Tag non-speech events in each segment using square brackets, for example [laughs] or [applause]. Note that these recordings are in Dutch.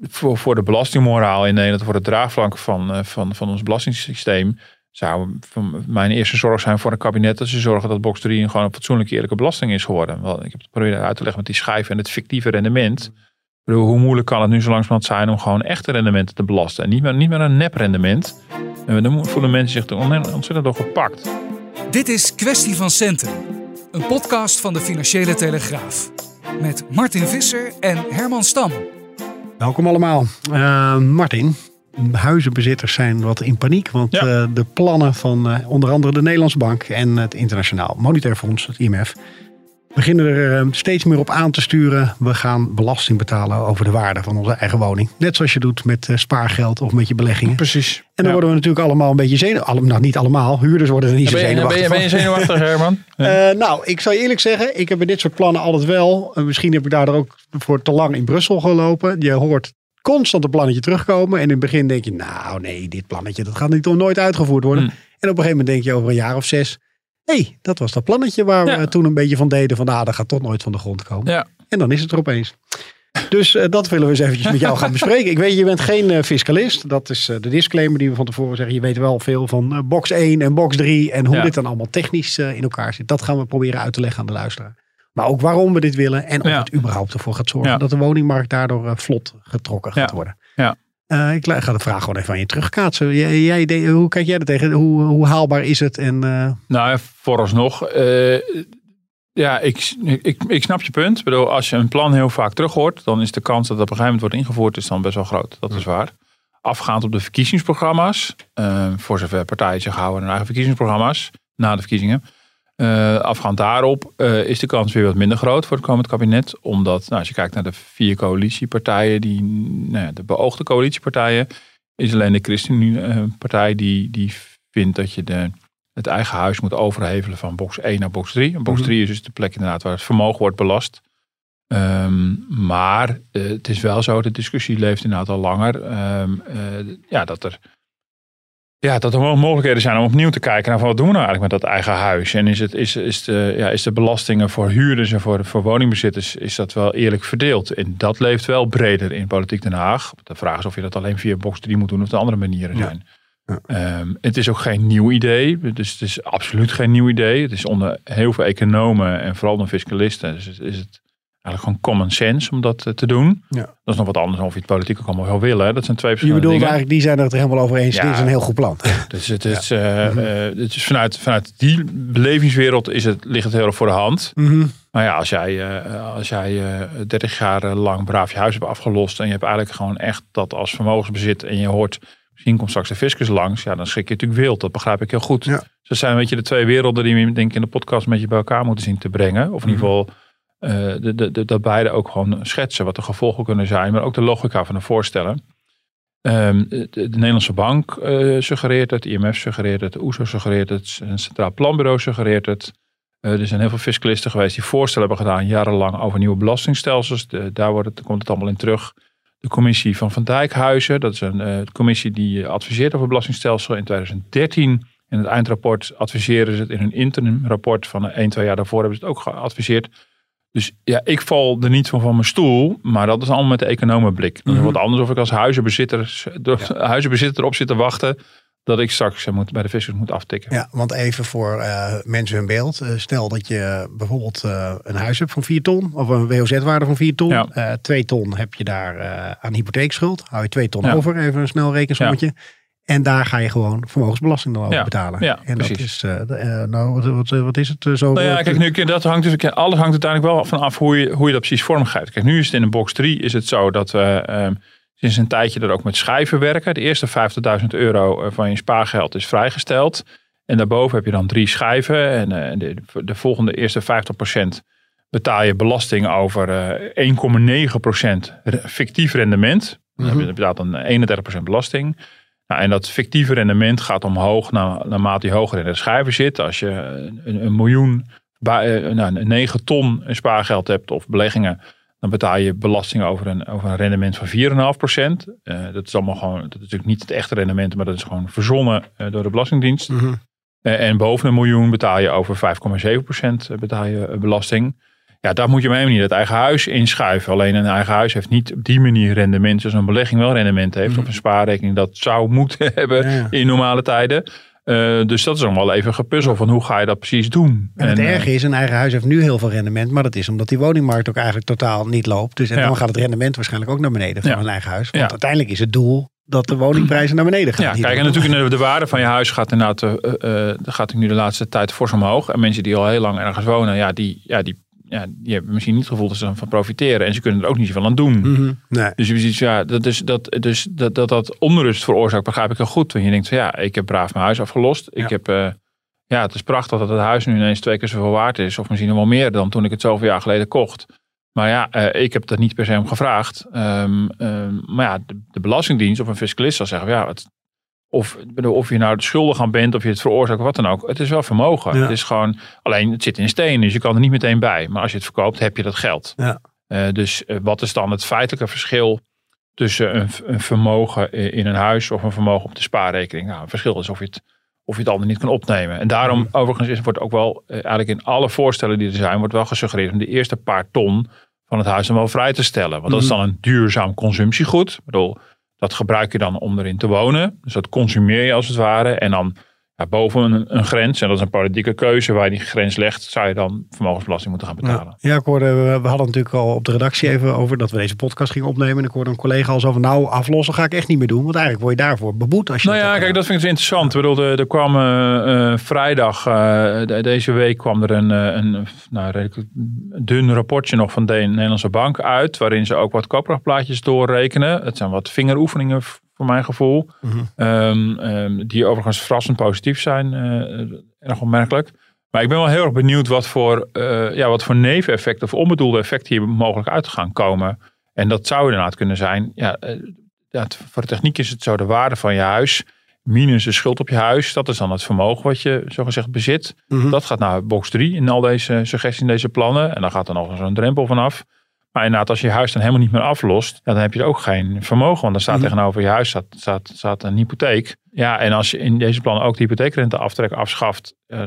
Voor, voor de belastingmoraal in Nederland, voor het draagvlak van, eh, van, van ons belastingssysteem, zou mijn eerste zorg zijn voor een kabinet dat ze zorgen dat box 3 gewoon een fatsoenlijke eerlijke belasting is geworden. Wel, ik heb het proberen uit te leggen met die schijf en het fictieve rendement. Ik bedoel, hoe moeilijk kan het nu zo langzamerhand zijn om gewoon echte rendementen te belasten en niet meer, niet meer een neprendement. En dan voelen mensen zich er ontzettend door gepakt. Dit is Kwestie van Centen, een podcast van de Financiële Telegraaf. Met Martin Visser en Herman Stam. Welkom allemaal. Uh, Martin, huizenbezitters zijn wat in paniek. Want Ja. eh, de plannen van eh, onder andere de Nederlandse Bank en het Internationaal Monetair Fonds, het IMF, beginnen er eh, steeds meer op aan te sturen. We gaan belasting betalen over de waarde van onze eigen woning. Net zoals je doet met eh, spaargeld of met je beleggingen. Precies. En dan Ja. worden we natuurlijk allemaal een beetje zenuwachtig. Nou, niet allemaal. Huurders worden er niet zo ben, je, ben, zenuwachtig je, ben je zenuwachtig, [laughs] Herman? Eh, nou, ik zal je eerlijk zeggen, ik heb bij dit soort plannen altijd wel. eh, misschien heb ik daar ook voor te lang in Brussel gelopen. Je hoort constant een plannetje terugkomen. En in het begin denk je, nou nee, dit plannetje, dat gaat niet, toch nooit uitgevoerd worden. Hmm. En op een gegeven moment denk je over een jaar of zes. Hé, hey, dat was dat plannetje waar we Ja. toen een beetje van deden. Van nou, dat gaat toch nooit van de grond komen. Ja. En dan is het er opeens. Dus eh, dat willen we eens eventjes met jou gaan bespreken. Ik weet, je bent geen eh, fiscalist. Dat is eh, de disclaimer die we van tevoren zeggen. Je weet wel veel van box 1 en box 3 en hoe Ja. dit dan allemaal technisch in elkaar zit. Dat gaan we proberen uit te leggen aan de luisteraar. Maar ook waarom we dit willen en of Ja. het überhaupt ervoor gaat zorgen Ja. dat de woningmarkt daardoor vlot getrokken gaat worden. Eh, ik ga de vraag gewoon even aan je terugkaatsen. Jij, jij, hoe kijk jij er tegen? Hoe, hoe haalbaar is het? En, eh, Nou, vooralsnog. eh ja, ik, ik, ik snap je punt. Ik bedoel, als je een plan heel vaak terug hoort, dan is de kans dat het op een gegeven moment wordt ingevoerd, is dan best wel groot. Dat is waar. Afgaand op de verkiezingsprogramma's, voor zover partijen zich houden aan hun eigen verkiezingsprogramma's, na de verkiezingen. Eh, afgaand daarop eh, is de kans weer wat minder groot voor het komend kabinet. Omdat, nou, als je kijkt naar de vier coalitiepartijen, die, nou ja, de beoogde coalitiepartijen, is alleen de ChristenUnie-partij die, die vindt dat je de, het eigen huis moet overhevelen van box 1 naar box 3. En box Mhm. 3 is dus de plek inderdaad waar het vermogen wordt belast. Ehm, maar eh, het is wel zo, de discussie leeft inderdaad al langer. ehm, eh, ja, dat er, ja, dat er wel mogelijkheden zijn om opnieuw te kijken naar van wat doen we nou eigenlijk met dat eigen huis. En is, het, is, is, de, ja, is de belastingen voor huurders en voor, voor woningbezitters, is dat wel eerlijk verdeeld? En dat leeft wel breder in politiek Den Haag. De vraag is of je dat alleen via box 3 moet doen of er andere manieren zijn. Ja. Ehm, het is ook geen nieuw idee. Dus het is absoluut geen nieuw idee. Het is onder heel veel economen en vooral onder fiscalisten is het, is het eigenlijk gewoon common sense om dat eh, te doen. Ja. Dat is nog wat anders dan of je het politiek ook allemaal wel willen. Dat zijn twee je verschillende bedoelt dingen. eigenlijk, die zijn er het helemaal over eens. Ja. Dit is een heel goed plan. Dus het is, [laughs] eh, eh, het is vanuit, vanuit die belevingswereld is het, ligt het heel erg voor de hand. Mhm. Maar ja, als jij, eh, als jij eh 30 jaar lang braaf je huis hebt afgelost. en je hebt eigenlijk gewoon echt dat als vermogensbezit. en je hoort. misschien komt straks de fiscus langs. ja, dan schrik je natuurlijk wild. Dat begrijp ik heel goed. Ja. Dus dat zijn een beetje de twee werelden die we denk ik in de podcast met je bij elkaar moeten zien te brengen. Of in ieder geval. Eh, de, de, de- dat beide ook gewoon schetsen wat de gevolgen kunnen zijn. maar ook de logica van de voorstellen. Ehm, de, de Nederlandse Bank eh, suggereert het, IMF suggereert het, OESO suggereert het, een Centraal Planbureau suggereert het. Eh, er zijn heel veel fiscalisten geweest die voorstellen hebben gedaan jarenlang over nieuwe belastingstelsels. Daar wordt het, komt het allemaal in terug. De commissie van Van Dijkhuizen, dat is een commissie die adviseert over belastingstelsel. In 2013 in het eindrapport adviseren ze het. In hun interimrapport van 1, 2 jaar daarvoor hebben ze het ook geadviseerd. Dus ja, ik val er niet van van mijn stoel, maar dat is allemaal met de economenblik. Dat is Mhm. wat anders of ik als huizenbezitter, huizenbezitter erop zit te wachten dat ik straks eh, moet, bij de fiscus moet aftikken. Ja, want even voor eh, mensen hun beeld. Eh, stel dat je bijvoorbeeld een huis hebt van 4 ton. Of een WOZ-waarde van 4 ton. Ja. Eh 2 ton heb je daar aan hypotheekschuld. Hou je 2 ton Ja. over. Even een snel rekensommetje. En daar ga je gewoon vermogensbelasting dan over Ja, betalen. ja, en dat is, eh, eh, nou, wat, wat, wat is het? eh, Zo, Nou ja, kijk, nu, dat hangt dus, alles hangt uiteindelijk wel van af hoe je, hoe je dat precies vormgeeft. Kijk, nu is het in de box 3 is het zo dat we ehm, sinds een tijdje er ook met schijven werken. De eerste 50.000 euro van je spaargeld is vrijgesteld. En daarboven heb je dan drie schijven. En de, de volgende eerste 50% betaal je belasting over eh 1,9% re- fictief rendement. Dan Mhm. heb je betaalt dan 31% belasting. Nou, en dat fictieve rendement gaat omhoog na- naarmate je hoger in de schijven zit. Als je een, een miljoen, ba- eh, nou, 9 ton spaargeld hebt of beleggingen, dan betaal je belasting over een, over een rendement van 4,5%. Eh dat is allemaal gewoon, dat is natuurlijk niet het echte rendement, maar dat is gewoon verzonnen eh, door de Belastingdienst. Mhm. En boven een miljoen betaal je over 5,7% betaal je belasting. Ja, daar moet je even niet het eigen huis inschuiven. Alleen een eigen huis heeft niet op die manier rendement. Zoals een belegging wel rendement heeft. Mhm. Of een spaarrekening dat zou moeten [laughs] hebben Ja, in normale tijden. Eh, dus dat is allemaal even gepuzzel van hoe ga je dat precies doen. En het eh, erge is, een eigen huis heeft nu heel veel rendement. Maar dat is omdat die woningmarkt ook eigenlijk totaal niet loopt. Dus en Ja. dan gaat het rendement waarschijnlijk ook naar beneden van Ja. een eigen huis. Want uiteindelijk is het doel dat de woningprijzen naar beneden gaan. Ja, kijk, en natuurlijk de, de waarde van je huis gaat inderdaad, eh, gaat nu de laatste tijd fors omhoog. En mensen die al heel lang ergens wonen, ja, die, ja, die, ja, die hebben misschien niet het gevoel dat ze ervan profiteren. En ze kunnen er ook niet zoveel aan doen. Mhm. Nee. Dus je ziet, ja, dat, is, dat, dus dat, dat dat onrust veroorzaakt, begrijp ik heel goed. Want je denkt van ja, ik heb braaf mijn huis afgelost. Ik heb, eh, ja, het is prachtig dat het huis nu ineens twee keer zoveel waard is. Of misschien nog wel meer dan toen ik het zoveel jaar geleden kocht. Maar ja, eh, ik heb dat niet per se om gevraagd. Ehm, ehm, maar ja, de, de Belastingdienst of een fiscalist zal zeggen, ja, het, of, of je nou de schuldig aan bent, of je het veroorzaakt, of wat dan ook. Het is wel vermogen. Ja. Het is gewoon, alleen het zit in steen, dus je kan er niet meteen bij. Maar als je het verkoopt, heb je dat geld. Ja. Eh, dus eh, wat is dan het feitelijke verschil tussen een, een vermogen in een huis of een vermogen op de spaarrekening? Nou, het verschil is of je het, of je het ander niet kan opnemen. En daarom, Mhm. overigens, is, wordt ook wel, eh, eigenlijk in alle voorstellen die er zijn, wordt wel gesuggereerd om de eerste paar ton van het huis dan wel vrij te stellen. Want dat is Mhm. dan een duurzaam consumptiegoed. Ik bedoel, dat gebruik je dan om erin te wonen. Dus dat consumeer je als het ware. En dan ja, boven een, een grens, en dat is een politieke keuze waar je die grens legt, zou je dan vermogensbelasting moeten gaan betalen. Ja, ja, ik hoorde, we, hadden natuurlijk al op de redactie even over dat we deze podcast gingen opnemen. En ik hoorde een collega al zo van, nou, aflossen ga ik echt niet meer doen. Want eigenlijk word je daarvoor beboet als je Nou ja, kijk, dat vind ik dus interessant. Ik bedoel, er, er kwam eh, eh, vrijdag, eh, de- deze week kwam er een, een nou, redelijk dun rapportje nog van de Nederlandse Bank uit. Waarin ze ook wat koopkrachtplaatjes doorrekenen. Het zijn wat vingeroefeningen voor mijn gevoel. Mhm. Ehm, ehm, die overigens verrassend positief zijn. eh, erg opmerkelijk. Maar ik ben wel heel erg benieuwd wat voor, eh, ja, wat voor neveneffecten of onbedoelde effecten hier mogelijk uit gaan komen. En dat zou inderdaad kunnen zijn. Ja, eh, voor de techniek is het zo de waarde van je huis minus de schuld op je huis. Dat is dan het vermogen wat je zogezegd bezit. Mhm. Dat gaat naar box 3 in al deze suggesties in deze plannen. En dan gaat er nog zo'n drempel vanaf. Maar inderdaad, als je je huis dan helemaal niet meer aflost, dan heb je ook geen vermogen. Want dan staat Mhm. tegenover je huis staat, staat, staat een hypotheek. Ja, en als je in deze plannen ook de hypotheekrenteaftrek afschaft. eh,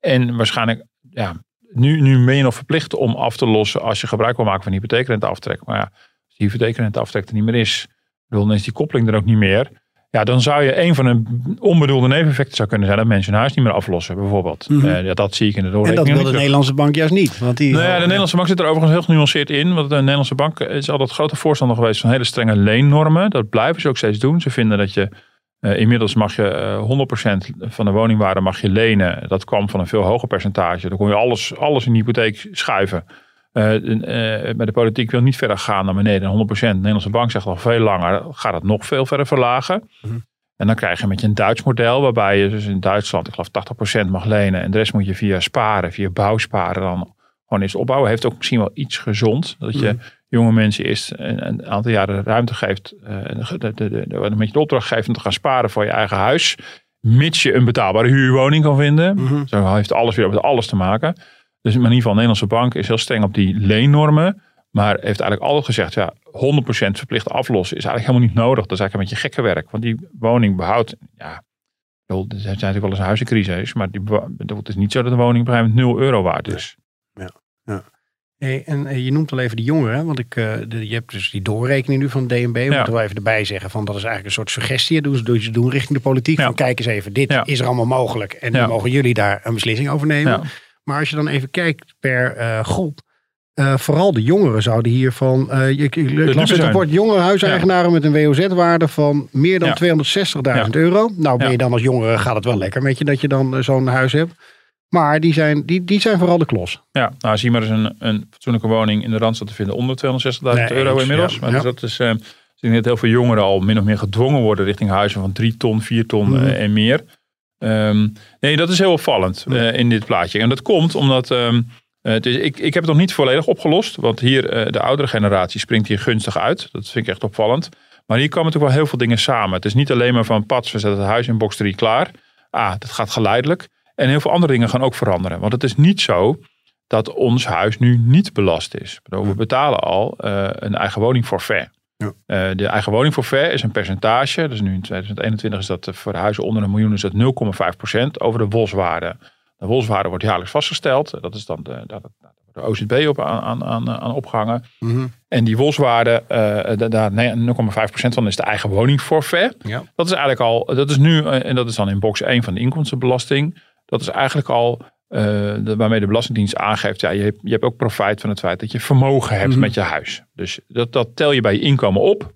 en waarschijnlijk, ja, nu, nu ben je nog verplicht om af te lossen als je gebruik wil maken van hypotheekrenteaftrek. Maar ja, als die hypotheekrenteaftrek er niet meer is, dan is die koppeling er ook niet meer. Ja, dan zou je een van de onbedoelde neveneffecten zou kunnen zijn dat mensen hun huis niet meer aflossen, bijvoorbeeld. Mhm. Eh, dat zie ik in de En dat doorrekening. wil de. Nederlandse bank juist niet. Want die, Nou ja, de Nederlandse bank zit er overigens heel genuanceerd in. Want de Nederlandse bank is altijd grote voorstander geweest van hele strenge leennormen. Dat blijven ze ook steeds doen. Ze vinden dat je eh, inmiddels mag je eh 100% van de woningwaarde mag je lenen. Dat kwam van een veel hoger percentage. Dan kon je alles, alles in de hypotheek schuiven. Eh, eh, maar de politiek wil niet verder gaan naar beneden dan 100%. De Nederlandse bank zegt al veel langer, gaat het nog veel verder verlagen. Mhm. En dan krijg je met je een Duits model, waarbij je dus in Duitsland, ik geloof 80% mag lenen. En de rest moet je via sparen, via bouwsparen dan gewoon eens opbouwen. Heeft ook misschien wel iets gezond. Dat je Mhm. jonge mensen eerst een, een aantal jaren ruimte geeft. de, de, de, de, een beetje de opdracht geeft om te gaan sparen voor je eigen huis. Mits je een betaalbare huurwoning kan vinden. Mhm. Zo heeft alles weer met alles te maken. Dus in ieder geval, de Nederlandse bank is heel streng op die leennormen. Maar heeft eigenlijk altijd gezegd, ja, 100% verplicht aflossen is eigenlijk helemaal niet nodig. Dat is eigenlijk een beetje gekke werk. Want die woning behoudt, ja, er zijn natuurlijk wel eens huizencrisis. Maar die, het is niet zo dat de woning op een gegeven moment 0 euro waard is. Hey, en eh, je noemt al even de jongeren, want ik, eh, de, je hebt dus die doorrekening nu van het DNB. We Ja. moeten wel even erbij zeggen van dat is eigenlijk een soort suggestie. Doen ze doen, ze doen richting de politiek. Ja. Van kijk eens even, dit Ja. is er allemaal mogelijk. En nu Ja. mogen jullie daar een beslissing over nemen. Maar als je dan even kijkt per eh, groep. eh, vooral de jongeren zouden hiervan. eh je, ik, las het rapport jonge huiseigenaren met een WOZ-waarde van meer dan Ja. 260.000 Ja. euro. Nou ben je dan als jongere gaat het wel lekker met je dat je dan zo'n huis hebt. Maar die zijn, die, die zijn vooral de klos. Ja, nou zie maar eens een, een fatsoenlijke woning in de Randstad te vinden onder 260.000 Nee, euro eens, inmiddels. ja. Maar Ja. dus dat is, eh, ik denk dat heel veel jongeren al min of meer gedwongen worden richting huizen van 3 ton, 4 ton Mhm. en meer. Ehm, nee, dat is heel opvallend eh, in dit plaatje. En dat komt omdat, ehm, eh, het is, ik, ik heb het nog niet volledig opgelost. Want hier, eh, de oudere generatie springt hier gunstig uit. Dat vind ik echt opvallend. Maar hier komen natuurlijk wel heel veel dingen samen. Het is niet alleen maar van pats, we zetten het huis in box 3 klaar. Ah, dat gaat geleidelijk. En heel veel andere dingen gaan ook veranderen. Want het is niet zo dat ons huis nu niet belast is. We betalen al uh, een eigen woning forfait. Ja. Uh, de eigen woning forfait is een percentage. Dus nu in 2021 is dat voor huizen onder een miljoen is dat 0,5% over de wolswaarde. De wolswaarde wordt jaarlijks vastgesteld. Dat is dan de, de, de OZB op aan, aan, aan opgehangen. Mm En die wolswaarde, uh, daar 0,5% van is de eigen woningforfait. Ja. Dat is eigenlijk al, dat is nu, en dat is dan in box 1 van de inkomstenbelasting. Dat is eigenlijk al uh, waarmee de Belastingdienst aangeeft, ja, je, hebt, je hebt ook profijt van het feit dat je vermogen hebt mhm. met je huis. Dus dat, dat tel je bij je inkomen op.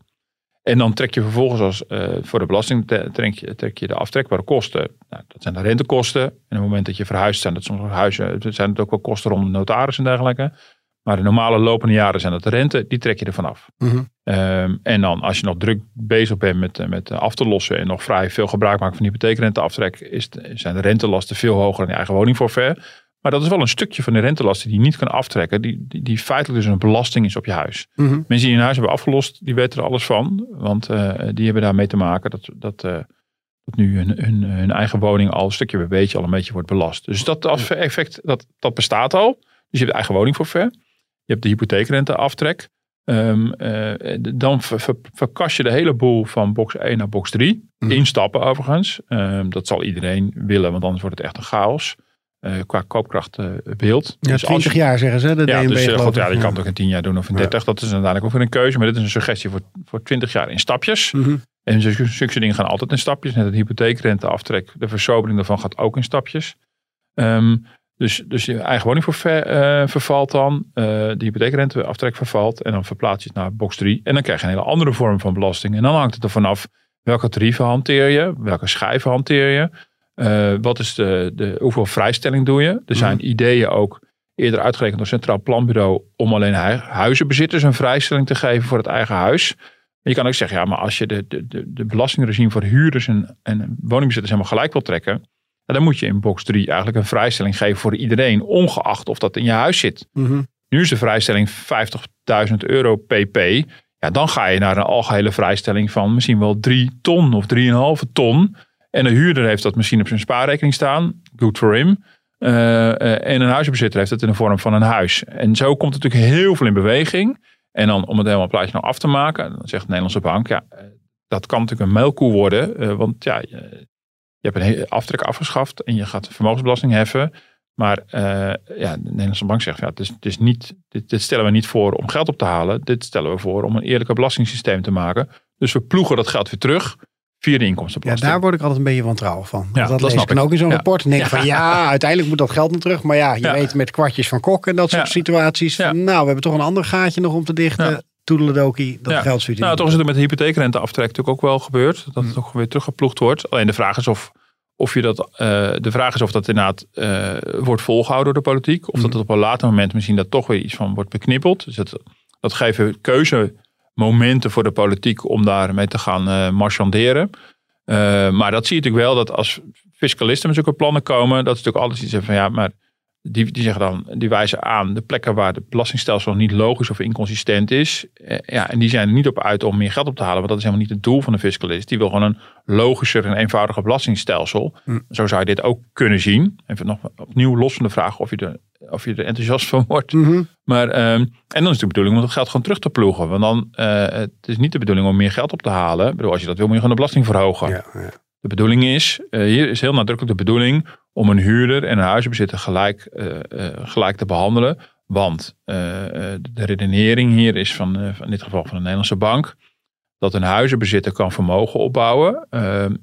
En dan trek je vervolgens als, uh, voor de belasting trek je, trek je de aftrekbare kosten. Nou, dat zijn de rentekosten. En op het moment dat je verhuist zijn dat soms huizen, zijn het ook wel kosten rond de notaris en dergelijke. Maar de normale lopende jaren zijn dat de rente, die trek je ervan af. Mm en dan als je nog druk bezig bent met, eh, met af te lossen en nog vrij veel gebruik maakt van hypotheekrenteaftrek, is zijn de rentelasten veel hoger dan je eigen woningforfait. Maar dat is wel een stukje van de rentelasten die je niet kan aftrekken, die, die, die feitelijk dus een belasting is op je huis. Mm Mensen die een huis hebben afgelost, die weten er alles van, want uh, die hebben daarmee te maken dat, dat, uh, dat nu hun, hun, hun, eigen woning al een stukje bij beetje al een beetje wordt belast. Dus dat effect, dat, dat bestaat al. Dus je hebt eigen woningforfait. Je hebt de hypotheekrenteaftrek. Um, dan ver, verkast je de hele boel van box 1 naar box 3. Mm. In stappen overigens. Um, dat zal iedereen willen, want anders wordt het echt een chaos. Uh, qua koopkrachtbeeld. ja, dus 20 jaar zeggen ze. De ja, DNB, dus, uh, God, ja, je kan het ook in 10 jaar doen of in 30. Dat is uiteindelijk ook weer een keuze. Maar dit is een suggestie voor, voor 20 jaar in stapjes. Mm -hmm. En zulke dingen gaan altijd in stapjes. Net het hypotheekrenteaftrek, de versobering daarvan gaat ook in stapjes. Um, dus, dus je eigen woning uh, vervalt dan. Uh, de hypotheekrenteaftrek vervalt. En dan verplaats je het naar box 3. En dan krijg je een hele andere vorm van belasting. En dan hangt het er vanaf welke tarieven hanteer je. Welke schijven hanteer je. Uh, wat is de, de, hoeveel vrijstelling doe je. Er zijn mhm. ideeën ook eerder uitgerekend door het Centraal Planbureau. Om alleen huizenbezitters een vrijstelling te geven voor het eigen huis. je kan ook zeggen, ja, maar als je de, de, de, de belastingregime voor huurders en, en woningbezitters helemaal gelijk wil trekken dan moet je in box 3 eigenlijk een vrijstelling geven voor iedereen, ongeacht of dat in je huis zit. Mhm. Nu is de vrijstelling 50.000 euro pp. Ja, dan ga je naar een algehele vrijstelling van misschien wel 3 ton of 3,5 ton. En de huurder heeft dat misschien op zijn spaarrekening staan. Good for him. Uh, en een huisbezitter heeft het in de vorm van een huis. En zo komt het natuurlijk heel veel in beweging. En dan om het helemaal plaatje nou af te maken, dan zegt de Nederlandse bank, ja, eh, dat kan natuurlijk een melkkoe worden. Uh, want ja, je hebt een aftrek afgeschaft en je gaat vermogensbelasting heffen. Maar uh, ja, de Nederlandse bank zegt, ja, het is, het is niet, dit, dit, stellen we niet voor om geld op te halen. Dit stellen we voor om een eerlijke belastingssysteem te maken. Dus we ploegen dat geld weer terug via de inkomstenbelasting. Ja, daar word ik altijd een beetje wantrouwig van. Ja, dat, dat lees ik. Ook in zo'n rapport. En denk van ja, [laughs] uiteindelijk moet dat geld nog terug. Maar ja, je weet met kwartjes van kok en dat soort situaties. Van, nou, we hebben toch een ander gaatje nog om te dichten toedeledokie, dat ja. Nou, toch is het met de hypotheekrenteaftrek natuurlijk ook wel gebeurd. Dat het mm. toch weer teruggeploegd wordt. Alleen de vraag is of, of je dat, uh, de vraag is of dat inderdaad uh, wordt volgehouden door de politiek. Of mm. dat het op een later moment misschien dat toch weer iets van wordt beknippeld. Dus dat, dat geven keuzemomenten voor de politiek om daarmee te gaan uh, marchanderen. maar dat zie je natuurlijk wel dat als fiscalisten met zulke plannen komen, dat is natuurlijk altijd iets van ja, maar die, die, zeggen dan, die wijzen aan de plekken waar het belastingstelsel niet logisch of inconsistent is. Eh, ja, en die zijn er niet op uit om meer geld op te halen, want dat is helemaal niet het doel van de fiscalist. Die wil gewoon een logischer en eenvoudiger belastingstelsel. Hm. Zo zou je dit ook kunnen zien. Even nog opnieuw los van de vraag of je er, of je er enthousiast van wordt. Mhm. Maar, ehm, en dan is de bedoeling om het geld gewoon terug te ploegen. Want dan, uh, het is niet de bedoeling om meer geld op te halen. Ik bedoel, als je dat wil, moet je gewoon de belasting verhogen. Ja, ja. De bedoeling is, uh, hier is heel nadrukkelijk de bedoeling om een huurder en een huizenbezitter gelijk, uh, gelijk te behandelen. Want de redenering hier is van, in dit geval van de Nederlandse bank, dat een huizenbezitter kan vermogen opbouwen,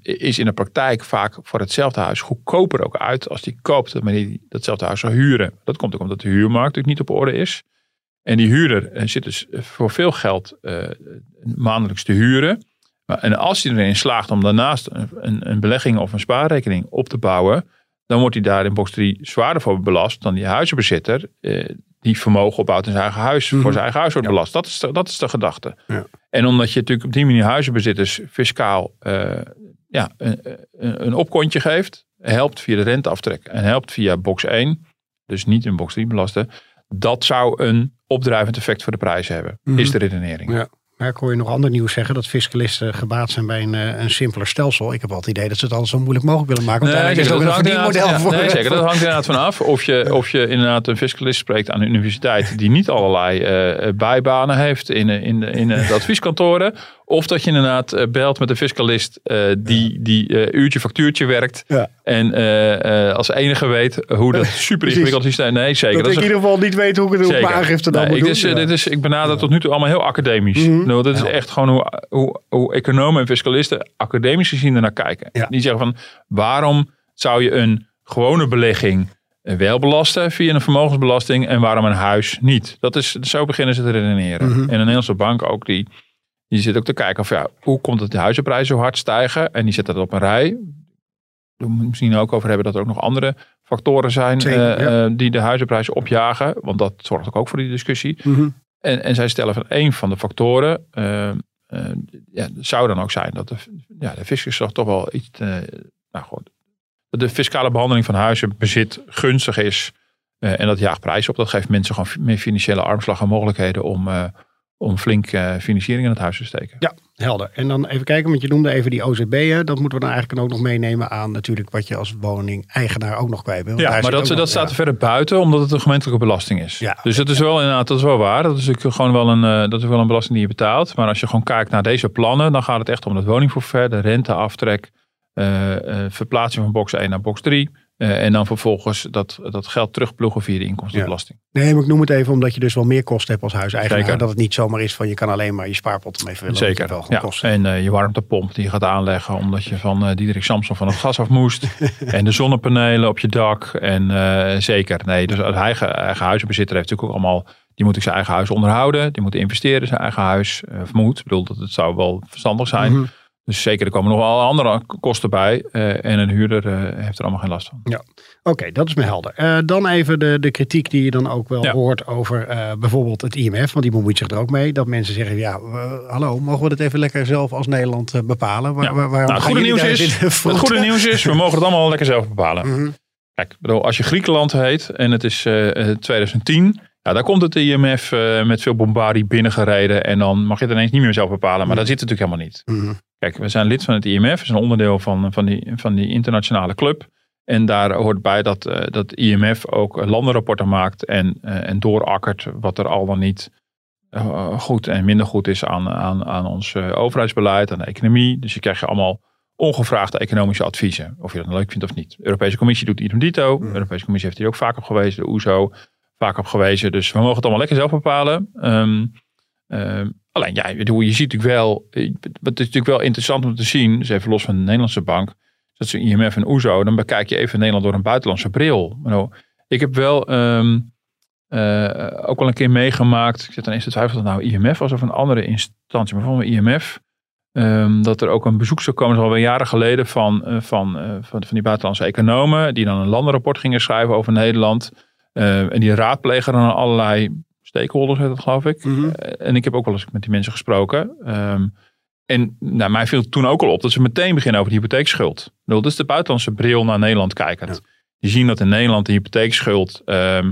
is in de praktijk vaak voor hetzelfde huis goedkoper ook uit als die koopt maar die datzelfde huis zou huren. Dat komt ook omdat de huurmarkt natuurlijk niet op orde is. En die huurder zit dus voor veel geld maandelijks te huren. En als hij erin slaagt om daarnaast een, een belegging of een spaarrekening op te bouwen, dan wordt hij daar in box 3 zwaarder voor belast dan die huizenbezitter. Eh, die vermogen opbouwt in zijn eigen huis, voor mhm. zijn eigen huis wordt belast. Dat is de, dat is de gedachte. Ja. En omdat je natuurlijk op die manier huizenbezitters fiscaal uh, ja, een, een, opkontje geeft, helpt via de renteaftrek en helpt via box 1, dus niet in box 3 belasten, dat zou een opdrijvend effect voor de prijs hebben, mhm. is de redenering. Ja. Maar ik hoor je nog ander nieuws zeggen dat fiscalisten gebaat zijn bij een, eh, een simpeler stelsel. Ik heb wel het idee dat ze het altijd zo moeilijk mogelijk willen maken. Want Nee, is ook een verdienmodel voor. Nee, zeker. Dat hangt inderdaad vanaf. Of je, of je inderdaad een fiscalist spreekt aan de universiteit die niet allerlei eh, bijbanen heeft in, eh, in, de- in eh, de advieskantoren. Of dat je inderdaad eh, belt met een fiscalist eh, die, die eh, uurtje factuurtje werkt. Ja. En eh, eh, als enige weet hoe dat [laughs] super ingewikkeld systeem. Nee, zeker. Dat, Dat ik is in een- ieder geval niet weet hoe ik het op mijn aangifte dan Nee, moet ik, doen. dus, eh, Ja. dit is, ik benader tot nu toe allemaal heel academisch. Mhm. Nou, dat is echt gewoon hoe, hoe, hoe economen en fiscalisten academisch gezien ernaar kijken. Die zeggen van waarom zou je een gewone belegging eh, wel belasten via een vermogensbelasting en waarom een huis niet? Dat is, zo beginnen ze te redeneren. Mhm. En de Nederlandse bank ook, die, die zit ook te kijken of ja, hoe komt het de huizenprijzen zo hard stijgen? En die zetten dat op een rij. We moeten misschien ook over hebben dat er ook nog andere factoren zijn eh, ja. eh, die de huizenprijzen opjagen. Want dat zorgt ook voor die discussie. Mhm. En, en zij stellen van een van de factoren eh, ja, zou dan ook zijn dat de, ja, de fiscus toch wel iets, nou goed, dat de fiscale behandeling van huizenbezit gunstig is. eh, en dat jaagt prijs op. Dat geeft mensen gewoon meer financiële armslag en mogelijkheden om, eh, om flink eh, financiering in het huis te steken. Ja, helder. En dan even kijken, want je noemde even die OZB'en. Dat moeten we dan eigenlijk ook nog meenemen aan natuurlijk wat je als woning-eigenaar ook nog kwijt bent. Want Ja, maar dat, dat nog- staat ja. er verder buiten, omdat het een gemeentelijke belasting is. Ja, dus dat is wel inderdaad, dat is wel waar. Dat is natuurlijk gewoon wel een, eh, dat is wel een belasting die je betaalt. Maar als je gewoon kijkt naar deze plannen, dan gaat het echt om het woningforfait, de renteaftrek, eh, verplaatsing van box 1 naar box 3. Eh, en dan vervolgens dat, dat geld terugploegen via de inkomstenbelasting. Nee, maar ik noem het even omdat je dus wel meer kosten hebt als huiseigenaar. Zeker. Dat het niet zomaar is van je kan alleen maar je spaarpot ermee vullen. Zeker. Wel Ja. kosten. En eh, je warmtepomp die je gaat aanleggen omdat je van eh Diederik Samson van het gas af moest. [laughs] en de zonnepanelen op je dak. En zeker, nee, dus als eigen, eigen huizenbezitter heeft natuurlijk ook allemaal... Die moet ook zijn eigen huis onderhouden. Die moet investeren in zijn eigen huis. moet. Ik bedoel, dat het zou wel verstandig zijn. Mhm. Dus zeker, er komen nog wel andere kosten bij. eh, en een huurder eh, heeft er allemaal geen last van. Oké, dat is me helder. Eh, dan even de, de kritiek die je dan ook wel Ja. hoort over bijvoorbeeld het IMF. Want die bemoeit zich er ook mee. Dat mensen zeggen, ja, hallo, mogen we dat even lekker zelf als Nederland bepalen? Waar, Ja. waar, waarom Nou, het, goede nieuws is, [laughs] het goede nieuws is, we mogen het allemaal lekker zelf bepalen. Mhm. Kijk, bedoel, als je Griekenland heet en het is eh, eh, 2010, ja, daar komt het IMF met veel bombardie binnengereden en dan mag je het ineens niet meer zelf bepalen. Maar dat zit natuurlijk helemaal niet. Mhm. Kijk, we zijn lid van het IMF, we zijn onderdeel van, van, die, van die internationale club. En daar hoort bij dat, eh dat IMF ook landenrapporten maakt en, eh, en doorakkert wat er al dan niet eh, goed en minder goed is aan, aan, aan ons overheidsbeleid, aan de economie. Dus je krijgt allemaal ongevraagde economische adviezen. Of je dat leuk vindt of niet. De Europese Commissie doet idem dito. De Europese Commissie heeft hier ook vaak op gewezen. De OESO vaak op gewezen. Dus we mogen het allemaal lekker zelf bepalen. Ehm, alleen ja, je, ziet natuurlijk wel... eh, Het is natuurlijk wel interessant om te zien. Dus even los van de Nederlandse bank. Dat ze IMF en OESO. Dan bekijk je even Nederland door een buitenlandse bril. Nou, ik heb wel... ehm, eh, ook wel een keer meegemaakt. Ik zit dan eens te twijfelen of het nou IMF was of een andere instantie. Maar mij IMF. ehm, dat er ook een bezoek zou komen, dat is alweer jaren geleden, van, eh, van, eh, van, van die buitenlandse economen. Die dan een landenrapport gingen schrijven over Nederland. Eh, en die raadplegen dan allerlei stakeholders, heet dat geloof ik. Mhm. Eh, en ik heb ook wel eens met die mensen gesproken. Ehm, en nou, mij viel toen ook al op dat ze meteen beginnen over de hypotheekschuld. Dat is de buitenlandse bril naar Nederland kijkend. Die zien dat in Nederland de hypotheekschuld ehm,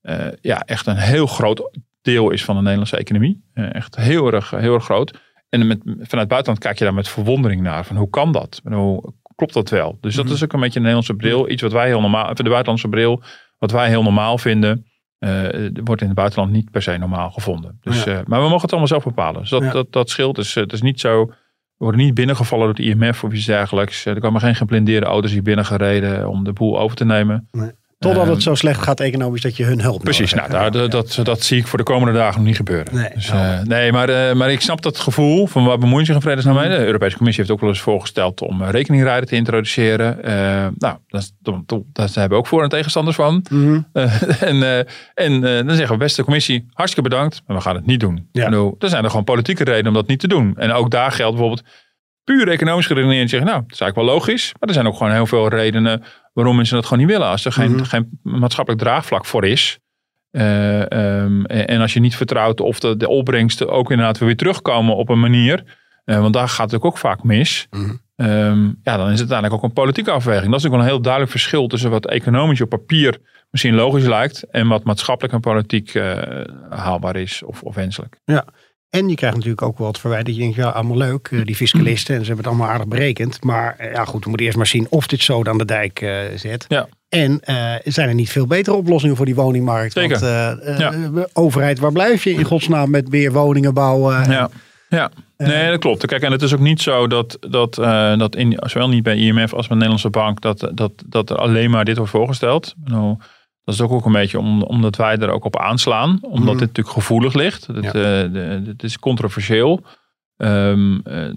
eh, ja, echt een heel groot deel is van de Nederlandse economie. Eh, echt heel erg, heel erg groot. En met, vanuit het buitenland kijk je daar met verwondering naar. Van hoe kan dat? En hoe klopt dat wel? Dus dat Mhm. is ook een beetje een Nederlandse bril. Iets wat wij heel normaal, de buitenlandse bril, wat wij heel normaal vinden. Eh, wordt in het buitenland niet per se normaal gevonden. Dus, Ja. eh, maar we mogen het allemaal zelf bepalen. Dus dat, Ja. dat, dat scheelt. Dus, eh, het is niet zo. We worden niet binnengevallen door het IMF of iets dergelijks. Er komen geen geblindeerde auto's hier binnengereden om de boel over te nemen. Totdat Ehm, het zo slecht gaat economisch dat je hun hulp Precies, nodig nou, daar, dat, dat zie ik voor de komende dagen nog niet gebeuren. Nee, dus, helder. eh, nee maar, eh, maar ik snap dat gevoel van waar bemoeit zich in vredesnaam mee. De Europese Commissie heeft ook wel eens voorgesteld om eh, rekeningrijden te introduceren. Eh, nou, daar, hebben we ook voor- en tegenstanders van. Mhm. [laughs] En en dan zeggen we, beste commissie, hartstikke bedankt, maar we gaan het niet doen. Ja. Er zijn er gewoon politieke redenen om dat niet te doen. En ook daar geldt bijvoorbeeld puur economisch geredeneerd. Zeggen, nou, dat is eigenlijk wel logisch. Maar er zijn ook gewoon heel veel redenen waarom mensen dat gewoon niet willen. Als er geen, Mhm. geen maatschappelijk draagvlak voor is. eh, ehm, en, als je niet vertrouwt of de, de opbrengsten ook inderdaad weer terugkomen op een manier. eh, want daar gaat het ook vaak mis. Mhm. Ehm, ja, dan is het uiteindelijk ook een politieke afweging. Dat is wel een heel duidelijk verschil tussen wat economisch op papier misschien logisch lijkt. En wat maatschappelijk en politiek eh, haalbaar is of, of wenselijk. En je krijgt natuurlijk ook wel het verwijt dat je denkt, ja, allemaal leuk, eh, die fiscalisten. En ze hebben het allemaal aardig berekend. Maar eh, ja, goed, we moeten eerst maar zien of dit zo aan de dijk eh, zet. Ja. En zijn er niet veel betere oplossingen voor die woningmarkt? Zeker. Want Ja. overheid, waar blijf je in godsnaam met weer woningen bouwen? Ja. Ja, nee, dat klopt. Kijk, en het is ook niet zo dat, dat, dat in, zowel niet bij IMF als bij de Nederlandse Bank, dat, dat, dat er alleen maar dit wordt voorgesteld. Nou, dat is ook, ook een beetje om, omdat wij er ook op aanslaan. Omdat Mhm. dit natuurlijk gevoelig ligt. Het, Ja. eh, de, het is controversieel. Ehm, eh,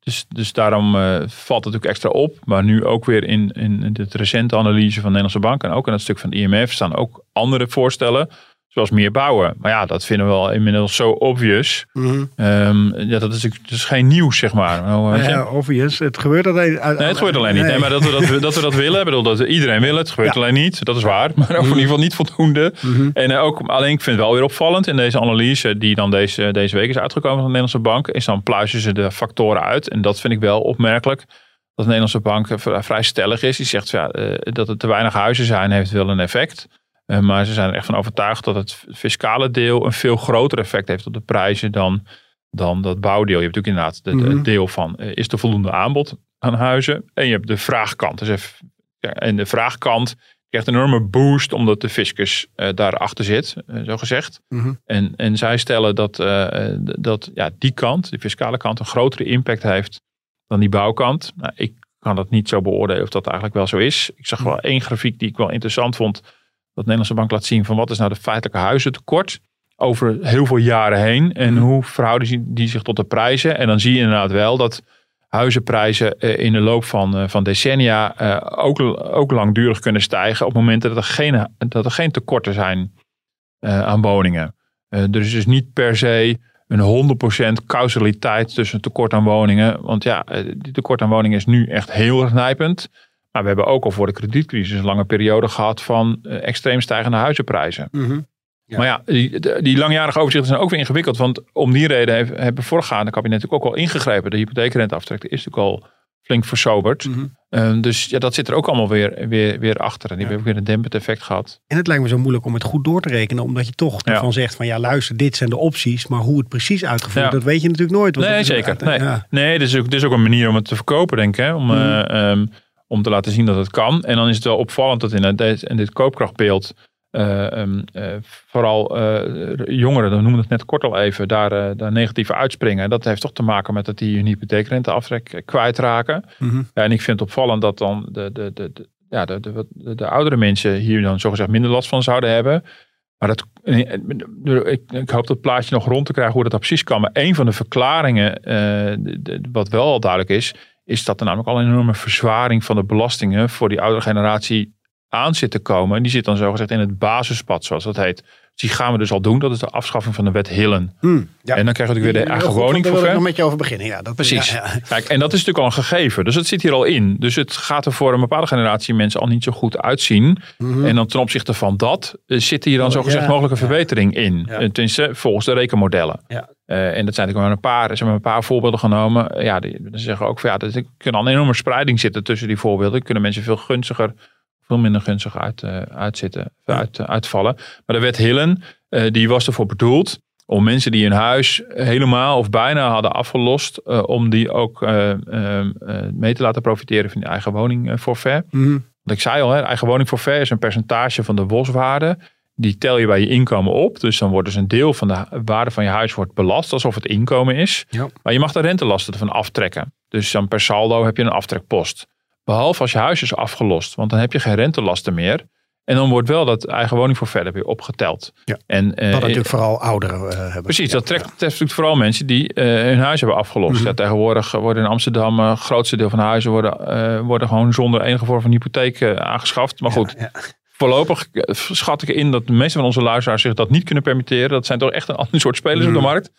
dus, dus daarom eh, valt het natuurlijk extra op. Maar nu ook weer in, in de recente analyse van de Nederlandse Bank en ook in het stuk van de IMF staan ook andere voorstellen. Zoals meer bouwen. Maar ja, dat vinden we al inmiddels zo obvious. Mhm. Ehm, ja, dat is, dat is geen nieuws, zeg maar. Nou, je. Ja, obvious. Het gebeurt alleen. Nee, het gebeurt alleen niet. Nee. Maar dat we dat, dat we dat willen, ik bedoel, dat iedereen wil het, gebeurt Ja. alleen niet. Dat is waar, maar ook in ieder geval niet voldoende. Mhm. En eh, ook, alleen ik vind het wel weer opvallend in deze analyse die dan deze, deze week is uitgekomen van de Nederlandse Bank, is dan pluizen ze de factoren uit. En dat vind ik wel opmerkelijk. Dat de Nederlandse Bank eh, vrij vrij stellig is. Die zegt ja, eh, dat er te weinig huizen zijn, heeft wel een effect. Eh, maar ze zijn er echt van overtuigd dat het fiscale deel een veel groter effect heeft op de prijzen dan, dan dat bouwdeel. Je hebt natuurlijk inderdaad de- Mhm. het deel van is er voldoende aanbod aan huizen. En je hebt de vraagkant. Dus even, ja, en de vraagkant krijgt een enorme boost omdat de fiscus eh, daarachter zit, eh, zo gezegd. Mhm. En, en zij stellen dat, eh, eh, dat ja, die kant, die fiscale kant, een grotere impact heeft dan die bouwkant. Nou, ik kan dat niet zo beoordelen of dat eigenlijk wel zo is. Ik zag wel één grafiek die ik wel interessant vond. Dat de Nederlandse bank laat zien van wat is nou de feitelijke huizentekort over heel veel jaren heen. En Mhm. hoe verhouden die- zich tot de prijzen. En dan zie je inderdaad wel dat huizenprijzen eh, in de loop van, eh, van decennia eh, ook, ook langdurig kunnen stijgen. Op momenten dat er geen, dat er geen tekorten zijn aan woningen. Is dus niet per se een 100% causaliteit tussen tekort aan woningen. Want ja, die tekort aan woningen is nu echt heel erg nijpend. Maar we hebben ook al voor de kredietcrisis een lange periode gehad van eh, extreem stijgende huizenprijzen. Mhm. Ja. Maar ja, die, langjarige overzichten zijn ook weer ingewikkeld. Want om die reden heeft, hebben voorgaande kabinet natuurlijk ook al ingegrepen. De hypotheekrenteaftrek is natuurlijk al flink versoberd. Mhm. Eh, dus ja, dat zit er ook allemaal weer, weer, weer achter. En die Ja. hebben weer een dempend effect gehad. En het lijkt me zo moeilijk om het goed door te rekenen, omdat je toch Ja. ervan zegt van ja, luister, dit zijn de opties, maar hoe het precies uitgevoerd, Ja. dat weet je natuurlijk nooit. want Nee, zeker. Nee, nee is ook, is ook een manier om het te verkopen, denk ik. Hè? Om, Mhm. eh, ehm, om te laten zien dat het kan. En dan is het wel opvallend dat in, dit, in dit koopkrachtbeeld... eh, ehm, eh, vooral eh, jongeren, we noemden het net kort al even, daar, daar negatief uitspringen. Dat heeft toch te maken met dat die hun hypotheekrenteaftrek kwijtraken. Mhm. Ja, en ik vind het opvallend dat dan de, de, de, de, ja, de, de, de, de oudere mensen hier dan zogezegd minder last van zouden hebben. Maar dat, ik, ik hoop dat plaatje nog rond te krijgen hoe dat, dat precies kan. Maar een van de verklaringen, wat wel al duidelijk is, is dat er namelijk al een enorme verzwaring van de belastingen voor die oudere generatie aan zit te komen. En die zit dan zogezegd in het basispad, zoals dat heet. Die gaan we dus al doen. Dat is de afschaffing van de wet Hillen. Hm, ja. En dan krijgen we natuurlijk weer de eigen woning Daar voor wil ik nog met je over beginnen. Ja, dat, Precies. ja, ja. Kijk, en dat is natuurlijk al een gegeven. Dus het zit hier al in. Dus het gaat er voor een bepaalde generatie mensen al niet zo goed uitzien. Mhm. En dan ten opzichte van dat eh, zit hier dan zogezegd ja, mogelijke verbetering in. Eh, Tenminste, volgens de rekenmodellen. Ja. Eh, en dat zijn natuurlijk maar een paar, er zijn maar een paar voorbeelden genomen. Ja, die, die zeggen ook van ja, er kan al een enorme spreiding zitten tussen die voorbeelden. Kunnen mensen veel gunstiger, veel minder gunstig uit, eh, uitzitten, uit, eh, uitvallen. Maar de wet Hillen, eh, die was ervoor bedoeld om mensen die hun huis helemaal of bijna hadden afgelost, om die ook mee te laten profiteren van die eigen woningforfait. Mhm. Want ik zei al, hè, eigen woningforfait is een percentage van de boswaarde. Die tel je bij je inkomen op. Dus dan wordt dus een deel van de waarde van je huis wordt belast alsof het inkomen is. Ja. Maar je mag de rentelasten ervan aftrekken. Dus dan per saldo heb je een aftrekpost. Behalve als je huis is afgelost. Want dan heb je geen rentelasten meer. En dan wordt wel dat eigen woningforfait er weer opgeteld. Ja. En, eh, Wat natuurlijk vooral ouderen eh, hebben. Precies, Ja, dat trekt, treft natuurlijk vooral mensen die eh, hun huis hebben afgelost. Mhm. ja, tegenwoordig worden in Amsterdam eh, het grootste deel van de huizen worden, eh, worden gewoon zonder enige vorm van hypotheek eh, aangeschaft. Maar goed, voorlopig eh, schat ik in dat de meeste van onze luisteraars zich dat niet kunnen permitteren. Dat zijn toch echt een ander soort spelers Mhm. op de markt.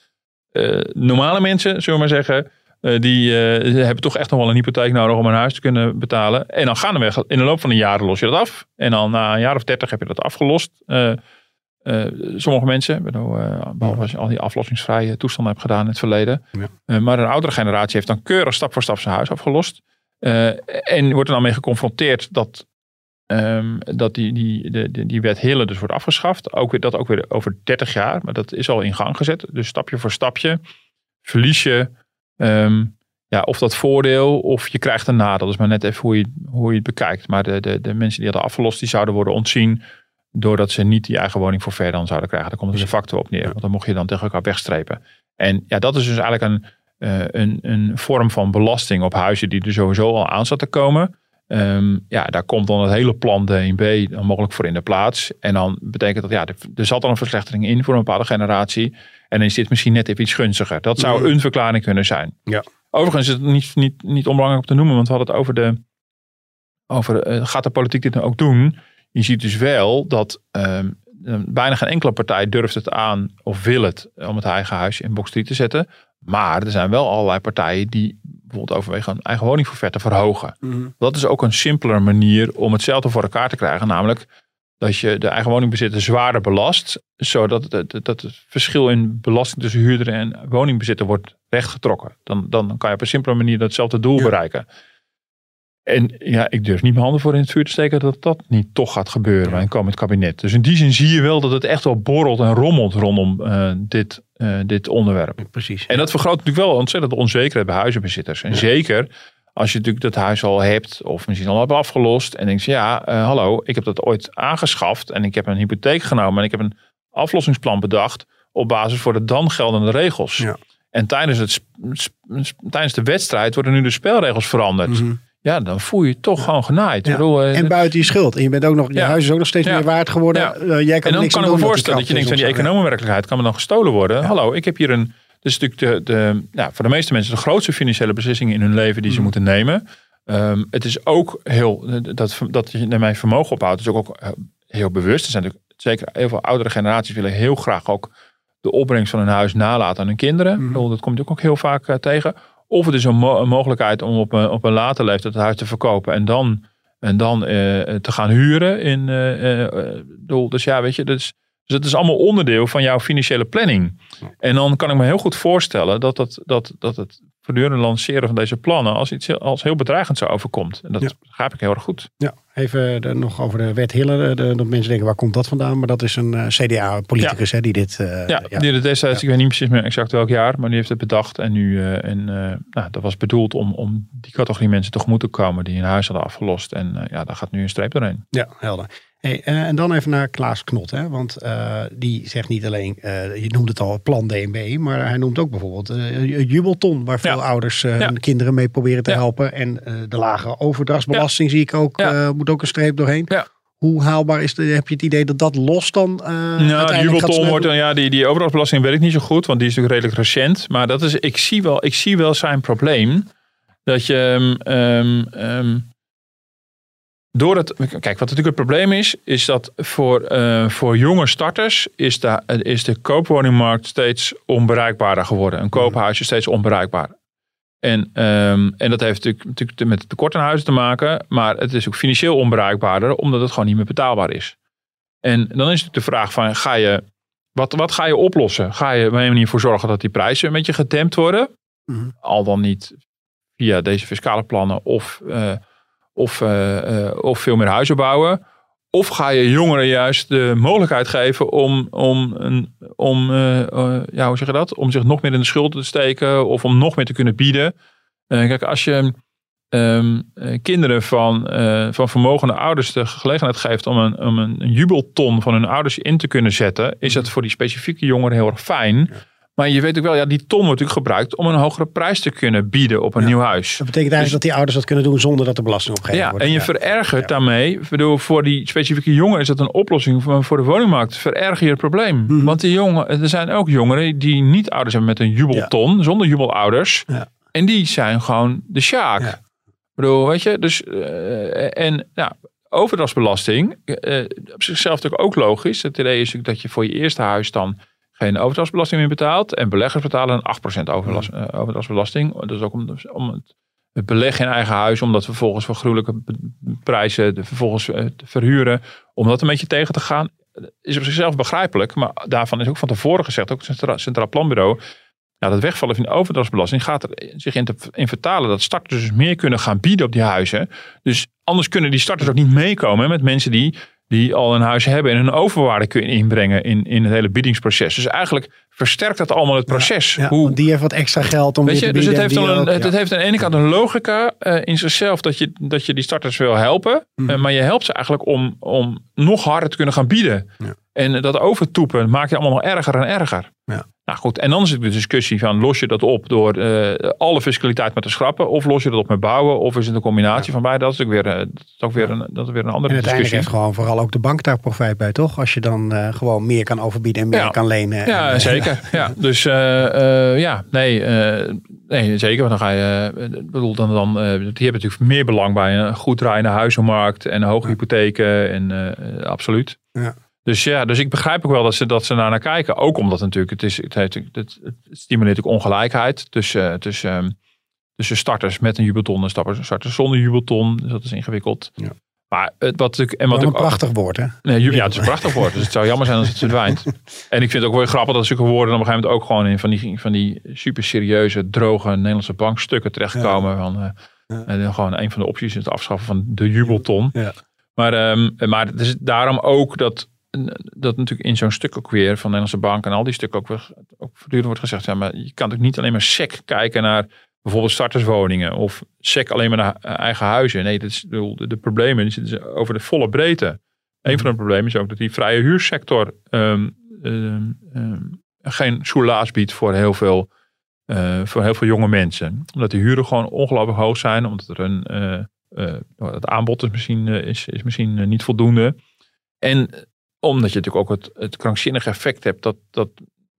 Eh, normale mensen, zullen we maar zeggen, eh, die eh, hebben toch echt nog wel een hypotheek nodig om een huis te kunnen betalen. En dan gaan we weg. In de loop van de jaren los je dat af. En dan na een jaar of dertig heb je dat afgelost. Eh, sommige mensen, eh, behalve als je al die aflossingsvrije toestanden hebt gedaan in het verleden. Ja. Maar een oudere generatie heeft dan keurig stap voor stap zijn huis afgelost. En wordt er dan mee geconfronteerd dat ehm, dat die, die, die wet Hille dus wordt afgeschaft. Ook weer, dat ook weer over 30 jaar, maar dat is al in gang gezet. Dus stapje voor stapje verlies je ehm, ja, of dat voordeel of je krijgt een nadeel. Dat is maar net even hoe je, hoe je het bekijkt. Maar de, de, de mensen die hadden afgelost, die zouden worden ontzien doordat ze niet die eigen woning voor ver dan zouden krijgen. Daar komt dus een factor op neer. Want dan mocht je dan tegen elkaar wegstrepen. En ja, dat is dus eigenlijk een, uh, een, een vorm van belasting op huizen die er sowieso al aan zat te komen. Ehm, ja, daar komt dan het hele plan DNB dan mogelijk voor in de plaats. En dan betekent dat, ja, er, zat al een verslechtering in voor een bepaalde generatie. En dan is dit misschien net even iets gunstiger. Dat zou mm. een verklaring kunnen zijn. Ja. Overigens is het niet, niet, niet onbelangrijk om te noemen, want we hadden het over de. Over, uh, gaat de politiek dit nou ook doen? Je ziet dus wel dat um, bijna geen enkele partij durft het aan of wil het om het eigen huis in box 3 te zetten. Maar er zijn wel allerlei partijen die bijvoorbeeld overwegen een eigen woningforfait te verhogen. Mhm. Dat is ook een simpeler manier om hetzelfde voor elkaar te krijgen. Namelijk dat je de eigen woningbezitter zwaarder belast. Zodat het, dat het verschil in belasting tussen huurder en woningbezitter wordt rechtgetrokken. Dan, dan kan je op een simpele manier datzelfde doel bereiken. En ja, ik durf niet mijn handen voor in het vuur te steken dat dat niet toch gaat gebeuren bij een komend kabinet. Dus in die zin zie je wel dat het echt wel borrelt en rommelt rondom uh, dit, uh, dit onderwerp. Precies. En dat vergroot natuurlijk wel ontzettend de onzekerheid bij huizenbezitters. En zeker als je natuurlijk dat huis al hebt of misschien al hebt afgelost. En denkt ja, uh, hallo, ik heb dat ooit aangeschaft en ik heb een hypotheek genomen en ik heb een aflossingsplan bedacht op basis voor de dan geldende regels. Ja. En tijdens, het, tijdens de wedstrijd worden nu de spelregels veranderd. Mm -hmm. Ja, dan voel je je toch gewoon genaaid. Ja. Bedoel, en buiten je schuld. En je bent ook nog, je huis is ook nog steeds meer waard geworden. Uh, jij kan en dan niks kan ik me voorstellen dat je denkt van die economenwerkelijkheid kan me dan gestolen worden. Hallo, ik heb hier een. Is natuurlijk de, de, ja, voor de meeste mensen de grootste financiële beslissingen in hun leven die ze moeten nemen. Um, het is ook heel, dat, dat je naar vermogen ophoudt, is ook, ook heel bewust. Er zijn natuurlijk zeker heel veel oudere generaties willen heel graag ook de opbrengst van hun huis nalaten aan hun kinderen. Mm. Dat komt ook heel vaak uh, tegen. Of het is een, mo een mogelijkheid om op een, op een later leeftijd het huis te verkopen en dan, en dan uh, te gaan huren. In, uh, dus ja, weet je, dus, dus het is allemaal onderdeel van jouw financiële planning. En dan kan ik me heel goed voorstellen dat, dat, dat, dat het voortdurend lanceren van deze plannen als iets heel, als heel bedreigend zo overkomt. En dat ja. begrijp ik heel erg goed. Ja, even de, nog over de wet Hille. De, dat mensen denken, waar komt dat vandaan? Maar dat is een uh, CDA-politicus ja. die dit... Uh, ja, die het destijds, ik weet niet precies meer exact welk jaar, maar die heeft het bedacht. En nu, uh, en, nou, dat was bedoeld om, om die categorie mensen tegemoet te komen die hun huis hadden afgelost. En ja, daar gaat nu een streep doorheen. Ja, helder. Hey, uh, en dan even naar Klaas Knot. Hè? Want uh, die zegt niet alleen, uh, je noemt het al plan DNB, maar hij noemt ook bijvoorbeeld een jubelton waar veel ja. ouders ja. hun kinderen mee proberen te ja. helpen. En de lage overdrachtsbelasting zie ik ook, moet ook een streep doorheen. Hoe haalbaar is het? Heb je het idee dat dat los dan Nou, de jubelton wordt dan, ja, die, die overdrachtsbelasting weet ik niet zo goed, want die is natuurlijk redelijk recent. Maar dat is, ik zie wel, ik zie wel zijn probleem. Dat je, um, um, door het, kijk, wat natuurlijk het probleem is, is dat voor, uh, voor jonge starters is de, is de koopwoningmarkt steeds onbereikbaarder geworden. Een koophuis is steeds onbereikbaar. En, um, en dat heeft natuurlijk, natuurlijk met tekort aan huizen te maken, maar het is ook financieel onbereikbaarder, omdat het gewoon niet meer betaalbaar is. En dan is natuurlijk de vraag van, ga je, wat, wat ga je oplossen? Ga je op een manier voor zorgen dat die prijzen een beetje gedempt worden? Mm -hmm. Al dan niet via deze fiscale plannen of... Uh, of, uh, uh, of veel meer huizen bouwen. Of ga je jongeren juist de mogelijkheid geven om, om, een, om, uh, ja, hoe zeg je dat? om zich nog meer in de schuld te steken of om nog meer te kunnen bieden. kijk, als je um, kinderen van, van vermogende ouders de gelegenheid geeft om, een, om een, een, jubelton van hun ouders in te kunnen zetten, is dat voor die specifieke jongeren heel erg fijn. Maar je weet ook wel, ja, die ton wordt natuurlijk gebruikt om een hogere prijs te kunnen bieden op een ja. nieuw huis. Dat betekent eigenlijk dus, dat die ouders dat kunnen doen zonder dat de belasting opgegeven ja, wordt. En je ja. verergert daarmee, bedoel, voor die specifieke jongeren is dat een oplossing voor, voor de woningmarkt. Vererger je het probleem. Mm -hmm. Want die jongen, er zijn ook jongeren die niet ouders hebben met een jubelton, zonder jubelouders. En die zijn gewoon de sjaak. Ik bedoel, weet je, dus uh, en nou, overdrachtsbelasting, uh, op zichzelf natuurlijk ook logisch. Het idee is natuurlijk dat je voor je eerste huis dan geen overdrachtsbelasting meer betaalt. En beleggers betalen een 8% overlast, uh, overdrachtsbelasting. Dat is ook om, om het, het beleggen in eigen huis, om dat vervolgens voor gruwelijke prijzen de, vervolgens uh, te verhuren. Om dat een beetje tegen te gaan. Is op zichzelf begrijpelijk. Maar daarvan is ook van tevoren gezegd, ook het Centraal, Centraal Planbureau. Ja, dat wegvallen van de overdrachtsbelasting gaat er zich in, te, in vertalen dat starters dus meer kunnen gaan bieden op die huizen. Dus anders kunnen die starters ook niet meekomen met mensen die die al een huis hebben en een overwaarde kunnen inbrengen in, in het hele biedingsproces. Dus eigenlijk versterkt dat allemaal het proces. Ja, Hoe, die heeft wat extra geld om weet je, je, Dus het heeft, dan een, het heeft aan de ene kant een logica uh, in zichzelf dat je, dat je die starters wil helpen. Mm. Uh, maar je helpt ze eigenlijk om, om nog harder te kunnen gaan bieden. En dat overtoepen maakt je allemaal nog erger en erger. Ja. Nou goed, en dan is het de discussie van los je dat op door uh, alle fiscaliteit maar te schrappen, of los je dat op met bouwen, of is het een combinatie ja. van beide? Dat is ook weer, uh, dat is ook weer, een, dat is weer een andere en discussie. heeft gewoon vooral ook de bank daar profijt bij, toch? Als je dan uh, gewoon meer kan overbieden en meer ja. kan lenen. Ja, en, zeker. [laughs] ja. Dus ja, nee, nee, zeker. Want dan ga je, bedoel, dan, dan, die hebben natuurlijk meer belang bij een goed draaiende huizenmarkt en hoge hypotheken en absoluut. Ja. Dus ja, dus ik begrijp ook wel dat ze, dat ze daar naar kijken. Ook omdat natuurlijk, het, is, het, heeft, het, het stimuleert ook ongelijkheid tussen, tussen, tussen starters met een jubelton en starters zonder jubelton. Dus dat is ingewikkeld. Ja. Maar het, wat natuurlijk. En wat een ook, prachtig woord, hè? Nee, ja, het is een prachtig woord. Dus het zou jammer zijn als het verdwijnt. [laughs] En ik vind het ook wel grappig dat zulke woorden op een gegeven moment ook gewoon in van die, van die super serieuze, droge Nederlandse bankstukken terechtkomen. Ja. Van, uh, ja. En gewoon een van de opties is het afschaffen van de jubelton. Ja. Maar, um, maar het is daarom ook dat dat natuurlijk in zo'n stuk ook weer van de Nederlandse Bank en al die stukken ook, weer, ook voortdurend wordt gezegd. Ja, maar je kan ook niet alleen maar sec kijken naar bijvoorbeeld starterswoningen of sec alleen maar naar eigen huizen. Nee, dat is, de, de problemen zitten over de volle breedte. Een van de problemen is ook dat die vrije huursector um, um, um, geen soelaas biedt voor heel veel, uh, voor heel veel jonge mensen. Omdat de huren gewoon ongelooflijk hoog zijn, omdat er een, uh, uh, het aanbod is misschien, is, is misschien niet voldoende. En omdat je natuurlijk ook het, het krankzinnige effect hebt dat, dat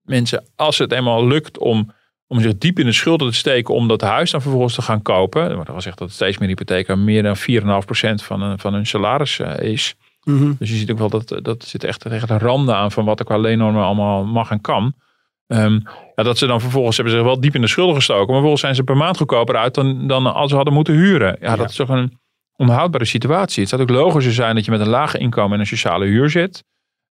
mensen, als het eenmaal lukt om, om zich diep in de schulden te steken om dat huis dan vervolgens te gaan kopen. Er wordt al gezegd dat steeds meer hypotheken meer dan 4,5% van, een, van hun salaris uh, is. Mm -hmm. Dus je ziet ook wel dat dat zit echt tegen de randen aan van wat er qua leennormen allemaal mag en kan. Um, ja, dat ze dan vervolgens hebben zich wel diep in de schulden gestoken. Maar vervolgens zijn ze per maand goedkoper uit dan, dan als ze hadden moeten huren. Ja, ja. dat is toch een onhoudbare situatie. Het zou ook logischer zijn dat je met een lage inkomen en een sociale huur zit.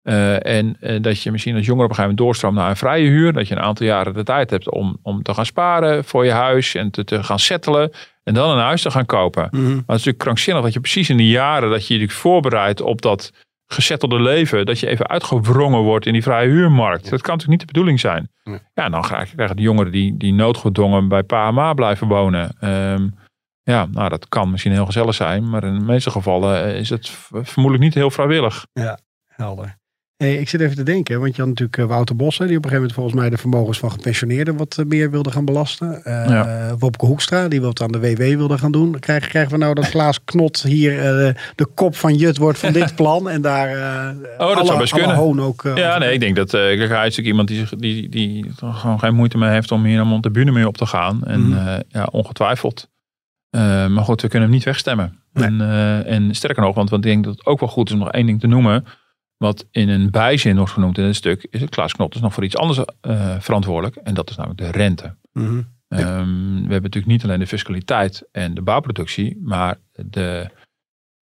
Uh, en uh, dat je misschien als jongere op een gegeven moment doorstroomt naar een vrije huur. Dat je een aantal jaren de tijd hebt om, om te gaan sparen voor je huis en te, te gaan settelen. En dan een huis te gaan kopen. Mm -hmm. Maar het is natuurlijk krankzinnig dat je precies in die jaren dat je je voorbereidt op dat gesettelde leven. Dat je even uitgewrongen wordt in die vrije huurmarkt. Dat kan natuurlijk niet de bedoeling zijn. Nee. Ja, dan krijgen de jongeren die, die noodgedwongen bij pa en ma blijven wonen. Um, ja, nou dat kan misschien heel gezellig zijn. Maar in de meeste gevallen is het vermoedelijk niet heel vrijwillig. Ja, helder. Hey, ik zit even te denken, want je had natuurlijk uh, Wouter Bos, hè, die op een gegeven moment volgens mij de vermogens van gepensioneerden wat uh, meer wilde gaan belasten. Uh, ja. Wopke Hoekstra, die wat aan de WW wilde gaan doen. Krijgen, krijgen we nou dat Klaas Knot hier de kop van Jut wordt van dit [laughs] plan en daar oh, dat alle, zou best kunnen. hoon ook... ja, nee, ik denk dat hij is natuurlijk iemand die, die, die gewoon geen moeite meer heeft om hier naar Montabune mee op te gaan. En Mhm. mm. ja, ongetwijfeld. maar goed, we kunnen hem niet wegstemmen. Nee. En, en sterker nog, want, want ik denk dat het ook wel goed is om nog één ding te noemen. Wat in een bijzin wordt genoemd in het stuk, is het Klaas dus nog voor iets anders uh, verantwoordelijk. En dat is namelijk de rente. Mm -hmm. um, we hebben natuurlijk niet alleen de fiscaliteit en de bouwproductie, maar de,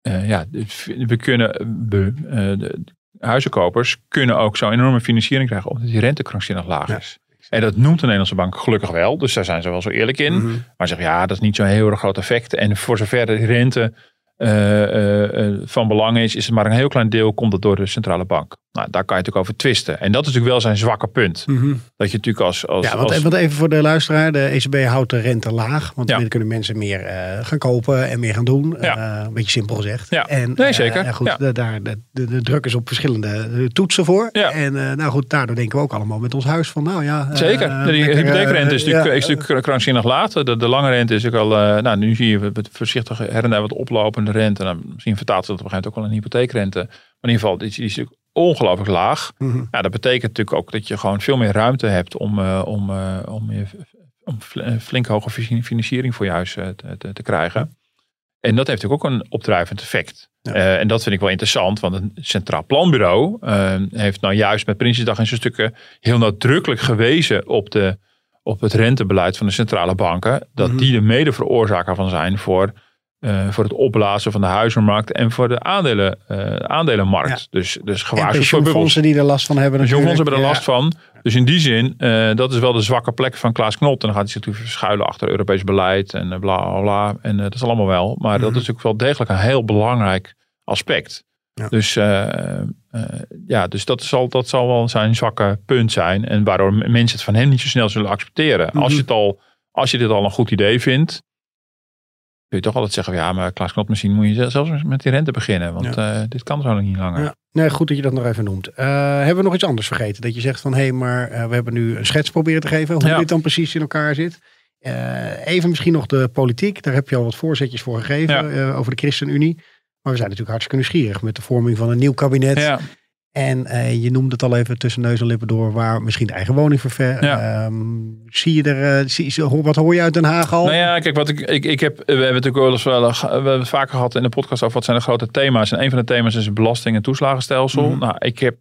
uh, ja, we kunnen, we, uh, de huizenkopers kunnen ook zo'n enorme financiering krijgen omdat die rente krankzinnig laag Ja. is. En dat noemt de Nederlandse bank gelukkig wel. Dus daar zijn ze wel zo eerlijk in. Mhm. Maar zeggen ja, dat is niet zo'n heel erg groot effect. En voor zover de rente van belang is, is het maar een heel klein deel komt het door de centrale bank. Nou, daar kan je natuurlijk over twisten. En dat is natuurlijk wel zijn zwakke punt. Mhm. Dat je natuurlijk als... als, Ja, want, als want even voor de luisteraar. De ECB houdt de rente laag. Want Ja. dan kunnen mensen meer eh, gaan kopen en meer gaan doen. Ja. Eh, een beetje simpel gezegd. Ja. En, Nee, eh, zeker. goed, de, daar, de, de, de druk is op verschillende toetsen voor. En nou goed, daardoor denken we ook allemaal met ons huis van nou ja. Zeker. De hypotheekrente is natuurlijk, is natuurlijk krankzinnig laat. De, de lange rente is ook al... nou, nu zie je het voorzichtig her en der wat oplopende rente. Nou, misschien vertaalt ze dat op een gegeven moment ook wel een hypotheekrente. Maar in ieder geval, die, die is natuurlijk ongelooflijk laag. mhm. Ja, dat betekent natuurlijk ook dat je gewoon veel meer ruimte hebt om, uh, om, uh, om, je, om flink hoge financiering voor je huis uh, te, te, te, krijgen. En dat heeft natuurlijk ook een opdrijvend effect. Ja. En dat vind ik wel interessant, want het Centraal Planbureau uh, heeft nou juist met Prinsjesdag in zijn stukken heel nadrukkelijk gewezen op, de, op het rentebeleid van de centrale banken. Dat Mhm. die de mede veroorzaker van zijn voor eh, voor het opblazen van de huizenmarkt en voor de aandelen, eh, aandelenmarkt. Dus, dus gewaarschuwd voor bubbels. die er last van hebben. Pensioenfondsen hebben er last van. Dus in die zin, eh, dat is wel de zwakke plek van Klaas Knot. En dan gaat hij zich natuurlijk verschuilen achter Europees beleid en bla bla bla. En dat is allemaal wel. Maar dat Mhm. is natuurlijk wel degelijk een heel belangrijk aspect. Ja. Dus, ja, dus dat, zal, dat zal wel zijn zwakke punt zijn. En waardoor mensen het van hem niet zo snel zullen accepteren. Als, Mhm. je het al, als je dit al een goed idee vindt. Kun je toch altijd zeggen, ja, maar Klaas Knot, misschien moet je zelfs met die rente beginnen. Want eh, dit kan zo niet langer. Ja. Nee, goed dat je dat nog even noemt. Eh, hebben we nog iets anders vergeten? Dat je zegt van, hé, hey, maar eh, we hebben nu een schets proberen te geven. Hoe Ja. dit dan precies in elkaar zit. Even misschien nog de politiek. Daar heb je al wat voorzetjes voor gegeven over de ChristenUnie. Maar we zijn natuurlijk hartstikke nieuwsgierig met de vorming van een nieuw kabinet. En eh, je noemde het al even tussen neus en lippen door, waar misschien de eigen woning verver. Ja. Ehm, zie je er, eh, zie, wat hoor je uit Den Haag al? Nou ja, kijk, wat ik, ik, ik heb, we hebben natuurlijk wel eens wel, eh, we hebben het vaker gehad in de podcast over wat zijn de grote thema's. En een van de thema's is belasting- en toeslagenstelsel. Mhm. Nou, ik heb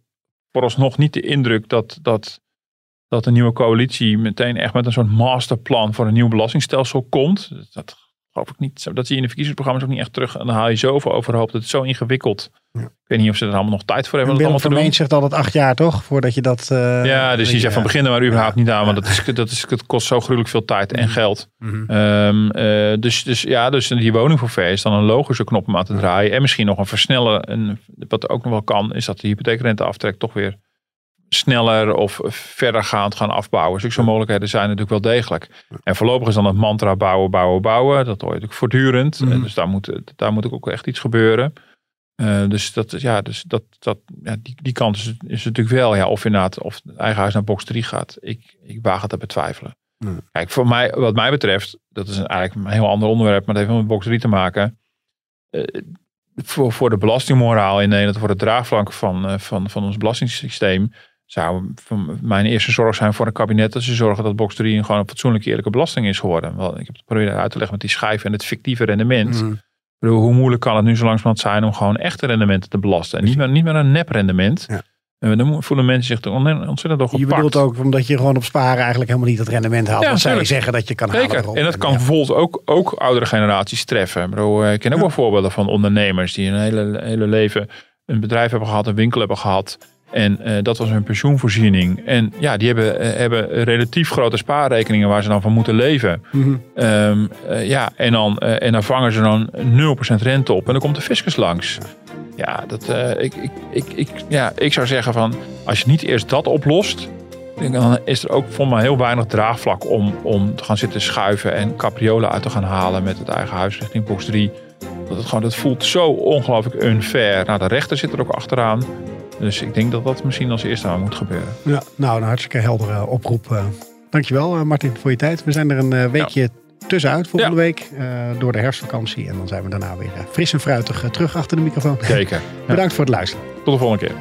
vooralsnog niet de indruk dat, dat, dat de nieuwe coalitie meteen echt met een soort masterplan voor een nieuw belastingstelsel komt. Dat geloof ik niet. Dat zie je in de verkiezingsprogramma's ook niet echt terug. En dan haal je zoveel overhoop. Dat is zo ingewikkeld. Ja. Ik weet niet of ze er allemaal nog tijd voor hebben en Willem allemaal te van. Meent zegt altijd acht jaar toch? Voordat je dat... eh, Ja, dus je, zegt van ja. beginnen maar überhaupt Ja. niet aan. Want dat, is, dat, is, het kost zo gruwelijk veel tijd en Mhm. geld. Mhm. Ehm, eh, dus, dus ja, dus die woningforfait is dan een logische knop om aan te draaien. En misschien nog een versnellen. En wat ook nog wel kan, is dat de hypotheekrenteaftrek toch weer sneller of verdergaand gaan afbouwen. Zulke mogelijkheden zijn natuurlijk wel degelijk. En voorlopig is dan het mantra bouwen, bouwen, bouwen. Dat hoor je natuurlijk voortdurend. Mhm. Eh, dus daar moet, daar moet ook echt iets gebeuren. Eh, dus dat, ja, dus dat, dat, ja, die, die kant is, is natuurlijk wel, ja, of inderdaad, of het eigen huis naar box 3 gaat. Ik, ik waag het te betwijfelen. Kijk, voor mij, wat mij betreft, dat is een, eigenlijk een heel ander onderwerp, maar het heeft wel met box 3 te maken. Eh, voor, voor de belastingmoraal in Nederland, voor het draagvlak van, van, van ons belastingssysteem, zou mijn eerste zorg zijn voor een kabinet dat ze zorgen dat box 3 gewoon een fatsoenlijke eerlijke belasting is geworden. Wel, ik heb het proberen uit te leggen met die schijf en het fictieve rendement. Ik bedoel, hoe moeilijk kan het nu zo langzamerhand zijn om gewoon echte rendementen te belasten? En niet meer, niet meer een nep rendement. Ja. En dan voelen mensen zich ontzettend door Je gepakt. bedoelt ook omdat je gewoon op sparen eigenlijk helemaal niet het rendement haalt. Ja, wat zij zeggen dat je kan halen. Zeker. erop. En dat kan ja. bijvoorbeeld ook, ook oudere generaties treffen. Ik, bedoel, eh, ik ken ook Ja. wel voorbeelden van ondernemers die een hele, hele leven een bedrijf hebben gehad, een winkel hebben gehad. En eh, dat was hun pensioenvoorziening. En ja, die hebben, eh, hebben relatief grote spaarrekeningen waar ze dan van moeten leven. Mhm. Ehm, eh, ja, en dan, en dan vangen ze dan 0% rente op en dan komt de fiscus langs. Ja, dat, ik, ik, ik, ik, ja, ik zou zeggen van als je niet eerst dat oplost, dan is er ook voor mij heel weinig draagvlak om, om te gaan zitten schuiven en capriolen uit te gaan halen met het eigen huis richting box 3. Dat, het gewoon, dat voelt zo ongelooflijk unfair. Nou, de rechter zit er ook achteraan. Dus ik denk dat dat misschien als eerste aan moet gebeuren. Ja, nou, een hartstikke heldere oproep. eh. dankjewel eh, Martin voor je tijd. We zijn er een eh, weekje tussenuit volgende Ja. week eh, door de herfstvakantie. En dan zijn we daarna weer eh, fris en fruitig eh, terug achter de microfoon. Zeker. [laughs] Bedankt voor het luisteren. Tot de volgende keer.